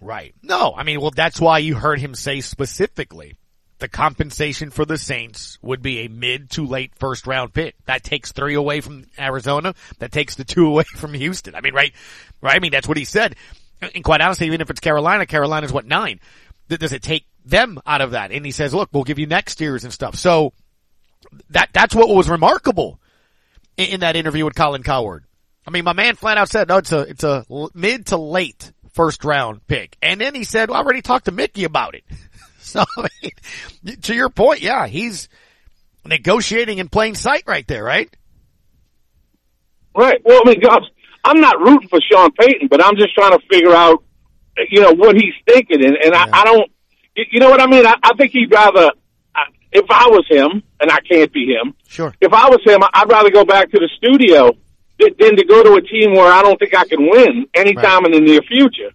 Right. No, I mean, well, that's why you heard him say specifically the compensation for the Saints would be a mid to late first round pick. That takes three away from Arizona. That takes the two away from Houston. I mean, right, right. I mean, that's what he said. And quite honestly, even if it's Carolina, Carolina's what nine? Does it take them out of that? And he says, look, we'll give you next year's and stuff. So that, that's what was remarkable in, in that interview with Colin Cowherd. I mean, my man flat out said, no, it's a, it's a mid to late first round pick. And then he said, well, I already talked to Mickey about it. so, I mean, to your point, yeah, he's negotiating in plain sight right there, right? Right. Well, I mean, Gus, I'm not rooting for Sean Payton, but I'm just trying to figure out, you know, what he's thinking, and, and I, I don't, you know what I mean? I, I think he'd rather, if I was him, and I can't be him, Sure. if I was him, I'd rather go back to the studio than to go to a team where I don't think I can win anytime in the near future.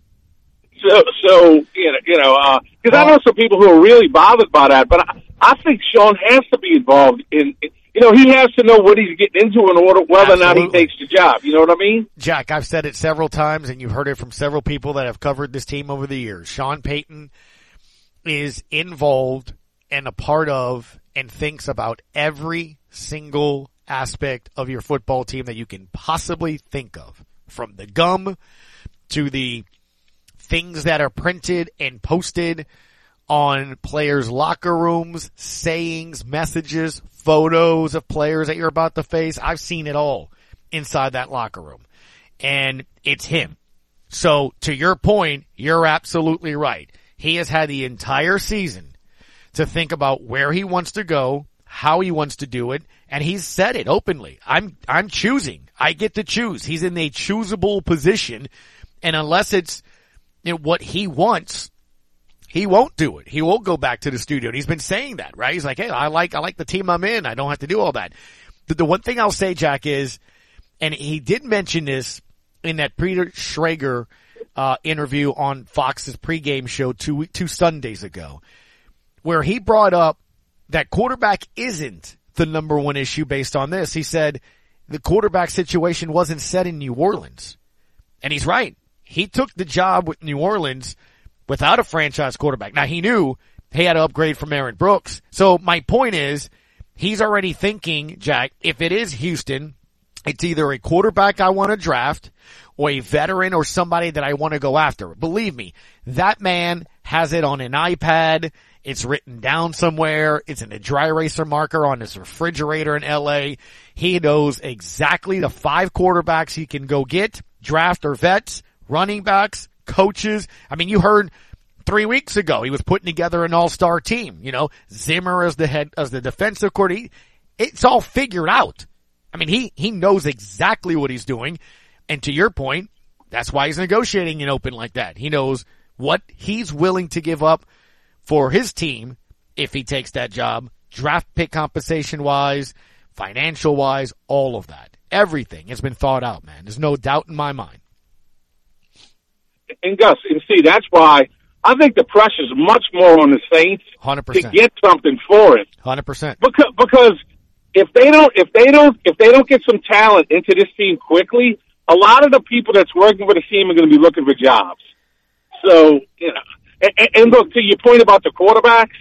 So, so you know, you know, uh, because I know some people who are really bothered by that, but I, I think Sean has to be involved in. You know, he has to know what he's getting into in order whether or not he takes the job. You know what I mean? Jack, I've said it several times and you've heard it from several people that have covered this team over the years. Sean Payton is involved and a part of and thinks about every single aspect of your football team that you can possibly think of. From the gum to the things that are printed and posted on players' locker rooms, sayings, messages, photos of players that you're about to face. I've seen it all inside that locker room. And it's him. So to your point, you're absolutely right. He has had the entire season to think about where he wants to go, how he wants to do it, and he's said it openly. I'm, I'm choosing. I get to choose. He's in a choosable position, and unless it's you know, what he wants, he won't do it. He won't go back to the studio. And he's been saying that, right? He's like, hey, I like, I like the team I'm in. I don't have to do all that. The, the one thing I'll say, Jack, is, and he did mention this in that Peter Schrager, uh, interview on Fox's pregame show two, two Sundays ago, where he brought up that quarterback isn't the number one issue based on this. He said the quarterback situation wasn't set in New Orleans. And he's right. He took the job with New Orleans without a franchise quarterback. Now he knew he had to upgrade from Aaron Brooks. So my point is, he's already thinking, Jack, if it is Houston, it's either a quarterback I want to draft or a veteran or somebody that I want to go after. Believe me, that man has it on an iPad. It's written down somewhere. It's in a dry eraser marker on his refrigerator in LA. He knows exactly the five quarterbacks he can go get, draft or vets, running backs, coaches. I mean, you heard three weeks ago he was putting together an all-star team. You know, Zimmer as the head, as the defensive coordinator. It's all figured out. I mean, he, he knows exactly what he's doing. And to your point, that's why he's negotiating an open like that. He knows what he's willing to give up for his team if he takes that job, draft pick compensation wise, financial wise, all of that. Everything has been thought out, man. There's no doubt in my mind. And Gus, and see, that's why I think the pressure's much more on the Saints Hundred to get something for it. Hundred percent. Because because if they don't if they don't if they don't get some talent into this team quickly, a lot of the people that's working for the team are going to be looking for jobs. So you know, and, and- look to your point about the quarterbacks.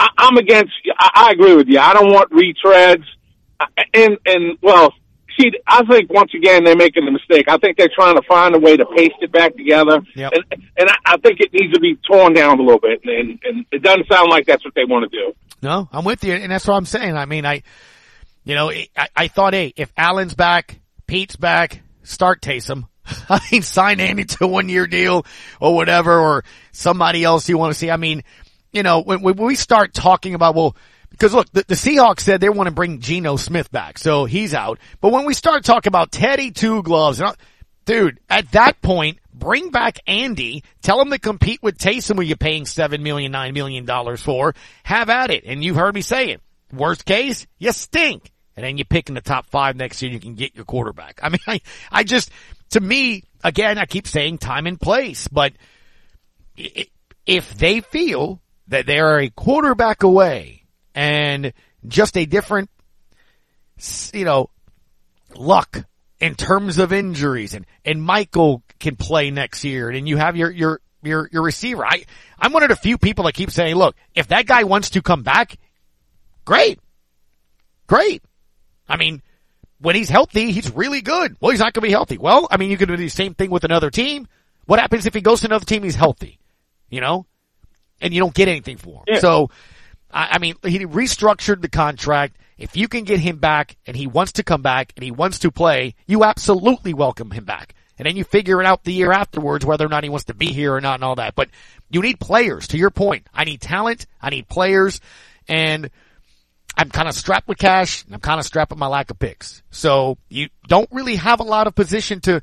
I, I'm against. I, I agree with you. I don't want retreads. And and well, see, I think once again they're making a mistake. I think they're trying to find a way to paste it back together, Yep. and and I, I think it needs to be torn down a little bit. And and it doesn't sound like that's what they want to do. No, I'm with you, and that's what I'm saying. I mean, I, you know, I, I thought, hey, if Allen's back, Pete's back, start Taysom. I mean, sign Andy to a one year deal or whatever, or somebody else you want to see. I mean, you know, when, when we start talking about, well, because look, the, the Seahawks said they want to bring Geno Smith back, so he's out. But when we start talking about Teddy Two Gloves, dude, at that point, bring back Andy, tell him to compete with Taysom, who you're paying seven million, nine million dollars for. Have at it. And you've heard me say it. Worst case, you stink. And then you pick in the top five next year, you can get your quarterback. I mean, I, I just, to me, again, I keep saying time and place, but if they feel that they are a quarterback away and just a different, you know, luck in terms of injuries and, and Michael can play next year and you have your, your, your, your receiver. I, I'm one of the few people that keep saying, look, if that guy wants to come back, great. Great. I mean, when he's healthy, he's really good. Well, he's not going to be healthy. Well, I mean, you can do the same thing with another team. What happens if he goes to another team, he's healthy? You know? And you don't get anything for him. Yeah. So, I, I mean, he restructured the contract. If you can get him back and he wants to come back and he wants to play, you absolutely welcome him back. And then you figure it out the year afterwards whether or not he wants to be here or not and all that. But you need players, to your point. I need talent, I need players, and I'm kind of strapped with cash, and I'm kind of strapped with my lack of picks. So you don't really have a lot of position to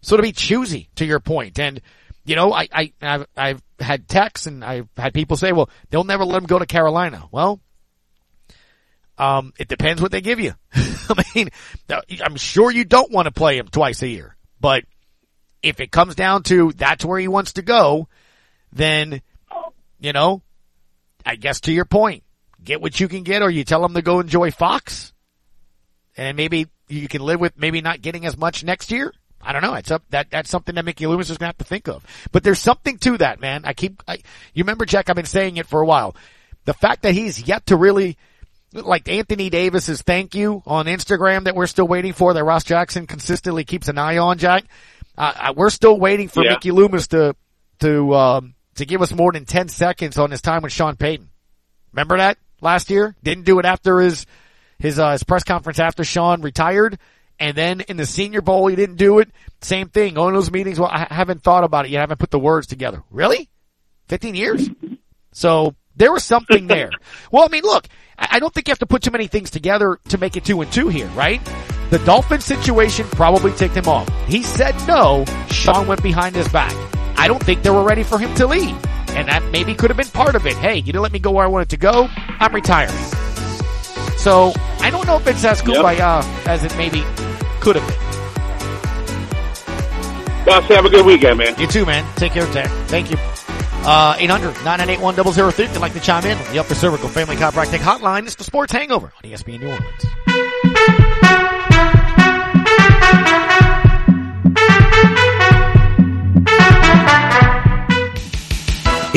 sort of be choosy, to your point. And, you know, I, I, I've, I've had texts and I've had people say, well, they'll never let him go to Carolina. Well, um, it depends what they give you. I mean, I'm sure you don't want to play him twice a year, but if it comes down to that's where he wants to go, then, you know, I guess to your point, get what you can get or you tell them to go enjoy Fox and maybe you can live with maybe not getting as much next year. I don't know. It's up that that's something that Mickey Loomis is gonna have to think of. But there's something to that, man. I keep I, you remember Jack, I've been saying it for a while. The fact that he's yet to really like Anthony Davis's thank you on Instagram that we're still waiting for that Ross Jackson consistently keeps an eye on, Jack. Uh, uh, we're still waiting for Yeah. Mickey Loomis to to um to give us more than 10 seconds on his time with Sean Payton. Remember that last year? Didn't do it after his his uh, his press conference after Sean retired, and then in the Senior Bowl he didn't do it. Same thing. On those meetings, well, I haven't thought about it yet. I haven't put the words together. Really? Fifteen years? So there was something there. well, I mean, look, I I don't think you have to put too many things together to make it two and two here, right? The Dolphin situation probably ticked him off. He said no. Sean went behind his back. I don't think they were ready for him to leave. And that maybe could have been part of it. Hey, you didn't let me go where I wanted to go. I'm retiring. So I don't know if it's as good Yep. uh as it maybe could have been. Gus, have a good weekend, man. You too, man. Take care, Tech. Thank you. Uh, 800-998-1003 if you'd like to chime in on the Upper Cervical Family Chiropractic Hotline. It's the Sports Hangover on ESPN New Orleans.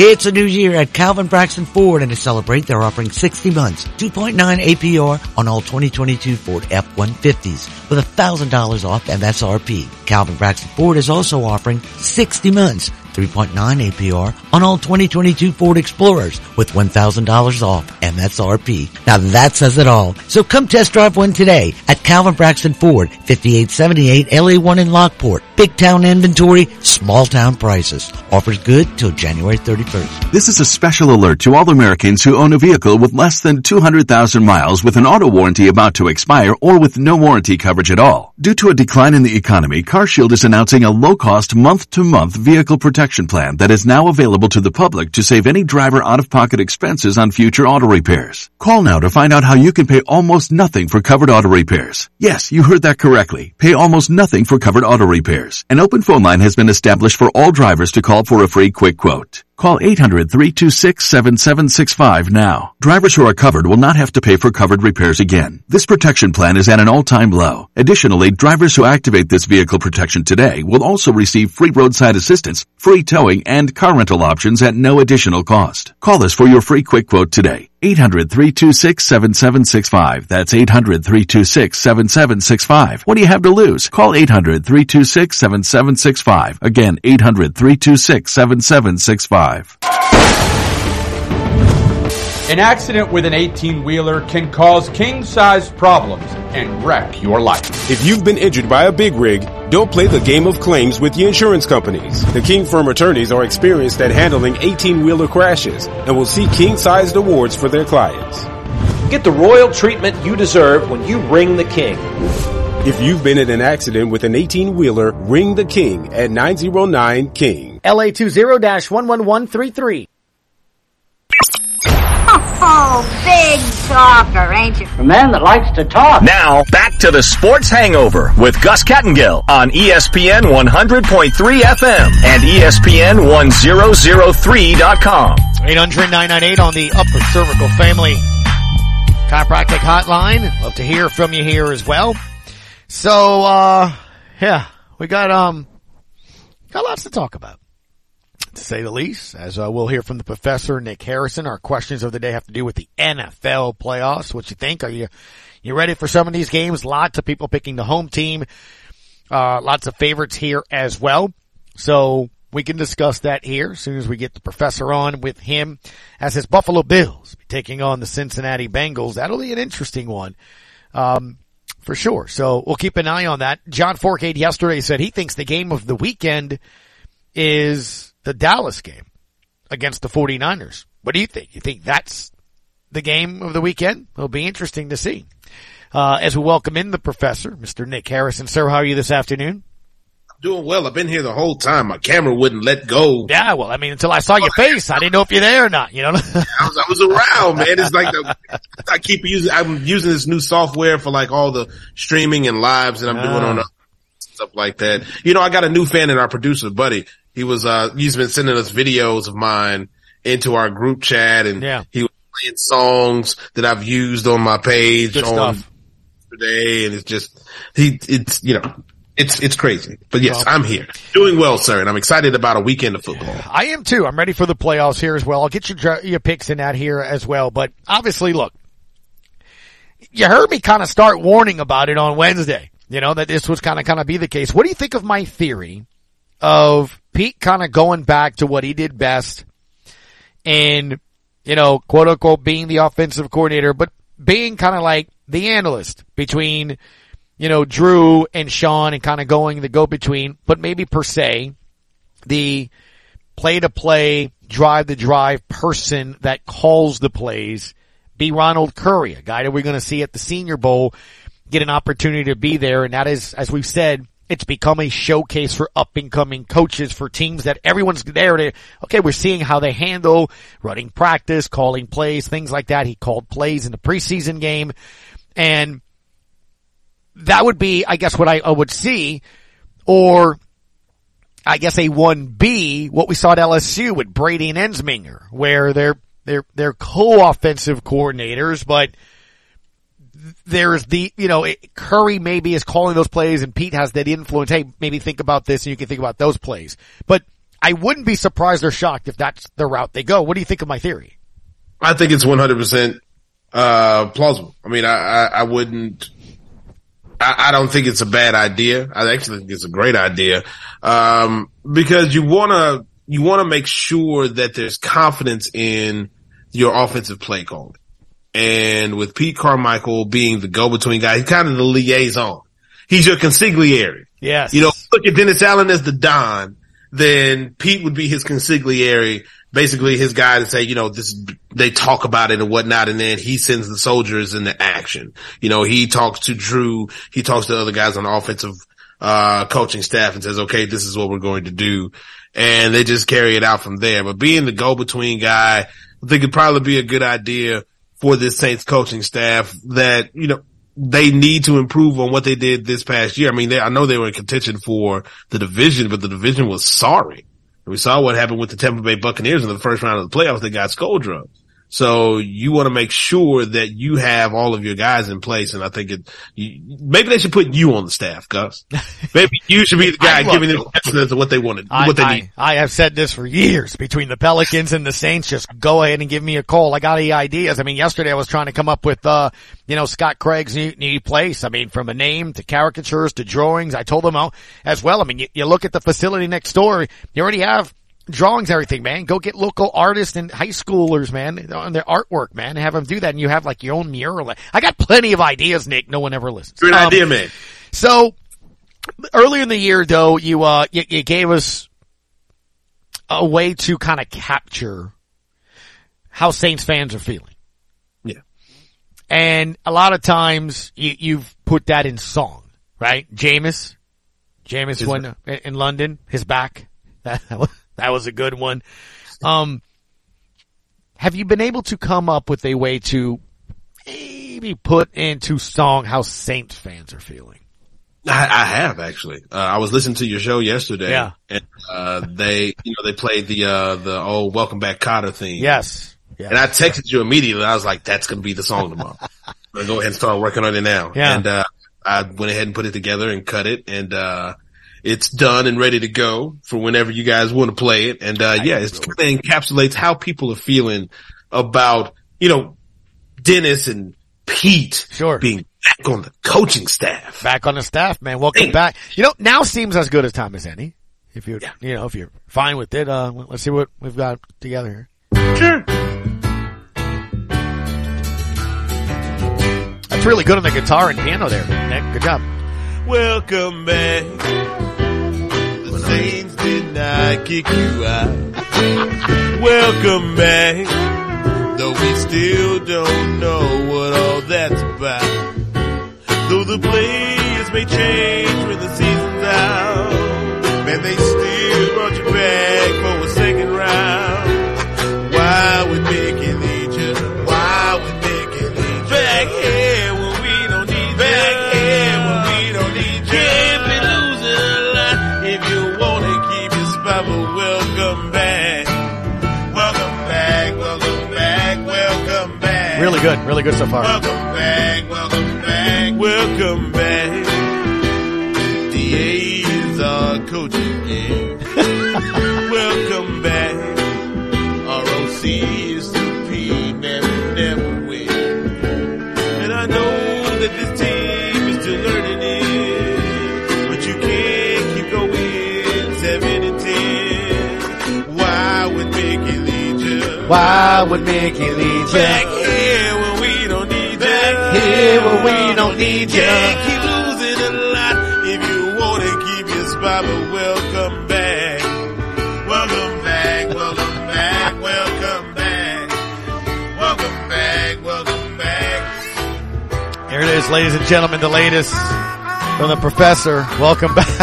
It's a new year at Calvin Braxton Ford and to celebrate they're offering 60 months, 2.9 APR on all 2022 Ford F-150s with $1,000 off MSRP. Calvin Braxton Ford is also offering 60 months, 3.9 APR on all 2022 Ford Explorers with $1,000 off MSRP. Now that says it all. So come test drive one today at Calvin Braxton Ford, 5878 LA1 in Lockport. Big town inventory, small town prices. Offers good till January 31st. This is a special alert to all Americans who own a vehicle with less than 200,000 miles with an auto warranty about to expire or with no warranty coverage at all. Due to a decline in the economy, CarShield is announcing a low-cost month-to-month vehicle protection plan that is now available to the public to save any driver out-of-pocket expenses on future auto repairs. Call now to find out how you can pay almost nothing for covered auto repairs. Yes, you heard that correctly. Pay almost nothing for covered auto repairs. An open phone line has been established for all drivers to call for a free quick quote. Call 800-326-7765 now. Drivers who are covered will not have to pay for covered repairs again. This protection plan is at an all-time low. Additionally, drivers who activate this vehicle protection today will also receive free roadside assistance, free towing, and car rental options at no additional cost. Call us for your free quick quote today. 800-326-7765. That's 800-326-7765. What do you have to lose? Call 800-326-7765. Again, 800-326-7765. An accident with an 18 wheeler can cause king sized problems and wreck your life. If you've been injured by a big rig, don't play the game of claims with the insurance companies. The King Firm attorneys are experienced at handling 18 wheeler crashes and will see king sized awards for their clients. Get the royal treatment you deserve when you ring the king. If you've been in an accident with an 18 wheeler, ring the king at 909 King. LA20-11133. Oh, big talker, ain't you? A man that likes to talk. Now, back to the Sports Hangover with Gus Kattengell on ESPN 100.3 FM and ESPN 1003.com. 800-998 on the Upper Cervical Family Chiropractic Hotline. Love to hear from you here as well. So, uh, yeah, we got, um, got lots to talk about. To say the least, as uh, we'll hear from the professor, Nick Harrison. Our questions of the day have to do with the NFL playoffs. What you think? Are you, you ready for some of these games? Lots of people picking the home team. Uh, lots of favorites here as well. So we can discuss that here as soon as we get the professor on with him as his Buffalo Bills taking on the Cincinnati Bengals. That'll be an interesting one. Um, for sure. So we'll keep an eye on that. John Forcade yesterday said he thinks the game of the weekend is the Dallas game against the 49ers. What do you think? You think that's the game of the weekend? It'll be interesting to see. Uh, as we welcome in the professor, Mr. Nick Harrison. Sir, how are you this afternoon? Doing well. I've been here the whole time. My camera wouldn't let go. Yeah, well, I mean, until I saw your face, I didn't know if you're there or not, you know? I was, I was around, man. It's like the, I keep using, I'm using this new software for like all the streaming and lives that I'm doing on Ah. uh, stuff like that. You know, I got a new fan in our producer, buddy. He was, uh, he's been sending us videos of mine into our group chat and Yeah. he was playing songs that I've used on my page Good on stuff. today. And it's just, he, it's, you know, it's, it's crazy. But yes, I'm here. Doing well, sir. And I'm excited about a weekend of football. I am too. I'm ready for the playoffs here as well. I'll get your your picks in that here as well. But obviously, look, you heard me kind of start warning about it on Wednesday. You know that this was kind of kind of be the case. What do you think of my theory of Pete kind of going back to what he did best, and you know, quote unquote, being the offensive coordinator, but being kind of like the analyst between you know Drew and Sean, and kind of going the go between, but maybe per se the play to play, drive to drive person that calls the plays be Ronald Curry, a guy that we're going to see at the Senior Bowl get an opportunity to be there. And that is, as we've said, it's become a showcase for up and coming coaches for teams that everyone's there to, okay, we're seeing how they handle running practice, calling plays, things like that. He called plays in the preseason game and that would be, I guess, what I, I would see or I guess a one B, what we saw at LSU with Brady and Ensminger, where they're they're they're co-offensive coordinators, but there's the you know Curry maybe is calling those plays, and Pete has that influence. Hey, maybe think about this, and you can think about those plays. But I wouldn't be surprised or shocked if that's the route they go. What do you think of my theory? I think it's 100%, uh, plausible. I mean, I, I, I wouldn't, I, don't think it's a bad idea. I actually think it's a great idea. Um, because you wanna, you wanna make sure that there's confidence in your offensive play calling. And with Pete Carmichael being the go-between guy, he's kind of the liaison. He's your consigliere. Yes. You know, look at Dennis Allen as the Don, then Pete would be his consigliere, basically his guy to say, you know, this, they talk about it and whatnot, and then he sends the soldiers into action. You know, he talks to Drew, he talks to other guys on the offensive, uh, coaching staff and says, okay, this is what we're going to do. And they just carry it out from there. But being the go-between guy, I think it'd probably be a good idea for this Saints coaching staff that, you know, they need to improve on what they did this past year. I mean, they, I know they were in contention for the division, but the division was sorry. We saw what happened with the Tampa Bay Buccaneers in the first round of the playoffs. They got skull drugs. So you want to make sure that you have all of your guys in place. And I think it, you, maybe they should put you on the staff, Gus. Maybe you should be the guy giving them estimates of what they wanted, I, what they I, need. I have said this for years between the Pelicans and the Saints. Just go ahead and give me a call. I got any ideas. I mean, yesterday I was trying to come up with, uh, you know, Scott Craig's new, new place. I mean, from a name to caricatures to drawings. I told them all as well. I mean, you, you look at the facility next door. You already have drawings, everything, man. Go get local artists and high schoolers, man, on their artwork, man. Have them do that, and you have like your own mural. I got plenty of ideas, Nick. No one ever listens. Good Um, idea, man. So earlier in the year, though, you uh, you, you gave us a way to kind of capture how Saints fans are feeling. Yeah. And a lot of times you, you've put that in song, right? Jameis, Jameis went in London, his back. That, that was, a good one. Um, have you been able to come up with a way to maybe put into song how Saints fans are feeling? I, I have actually. Uh, I was listening to your show yesterday. Yeah. And, uh, they, you know, they played the, uh, the old Welcome Back Kotter theme. Yes. And I texted you immediately. I was like, that's going to be the song tomorrow. I'm going to go ahead and start working on it now. Yeah. And, uh, I went ahead and put it together and cut it and, uh, it's done and ready to go for whenever you guys want to play it. And, uh, yeah, it kind of encapsulates how people are feeling about, you know, Dennis and Pete sure. being back on the coaching staff. Back on the staff, man. Welcome back. You know, now seems as good a time as any. If you're, you know, if you're fine with it, uh, let's see what we've got together here. Sure. That's really good on the guitar and piano there, Nick. Good job. Welcome back. Saints did not kick you out. Welcome back. Though we still don't know what all that's about. Though the players may change when the season's out. Man, they still Really good. Really good so far. Welcome back, welcome back, welcome back. DA is our coach again. welcome back. ROC is the P, never, never win. And I know that this team is still learning it, but you can't keep going seven and ten. Why would Mickey lead you? Why would Mickey lead you? Here we don't need you. Can't keep losing a lot if you want to keep your spot, but welcome back. Welcome back, welcome back, welcome back. Welcome back, welcome back. Here it is, ladies and gentlemen, the latest from the professor. Welcome back.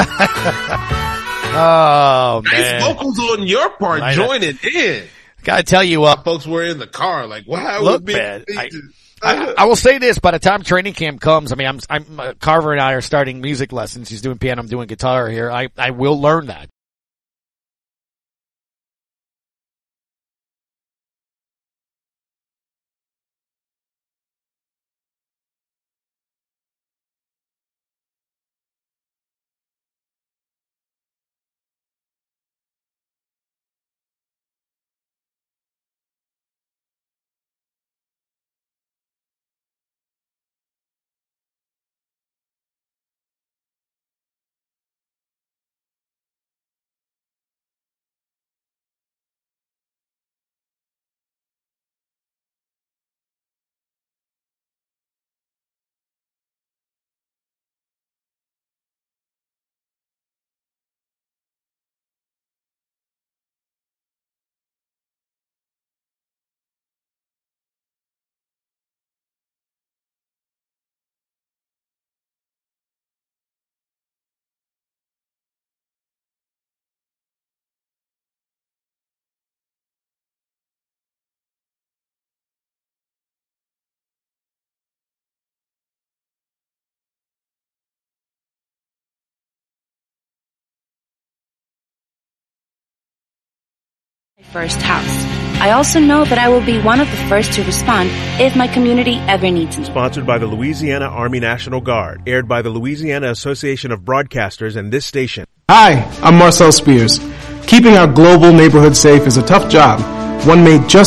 oh Nice man. vocals on your part, I know. joining in. Gotta tell you, uh, Folks were in the car, like, wow, look, man, I, I, I will say this: by the time training camp comes, I mean, I'm, I'm uh, Carver and I are starting music lessons. He's doing piano, I'm doing guitar here. I, I will learn that. First house. I also know that I will be one of the first to respond if my community ever needs me. Sponsored by the Louisiana Army National Guard. Aired by the Louisiana Association of Broadcasters and this station. Hi, I'm Marcel Spears. Keeping our global neighborhood safe is a tough job, one made just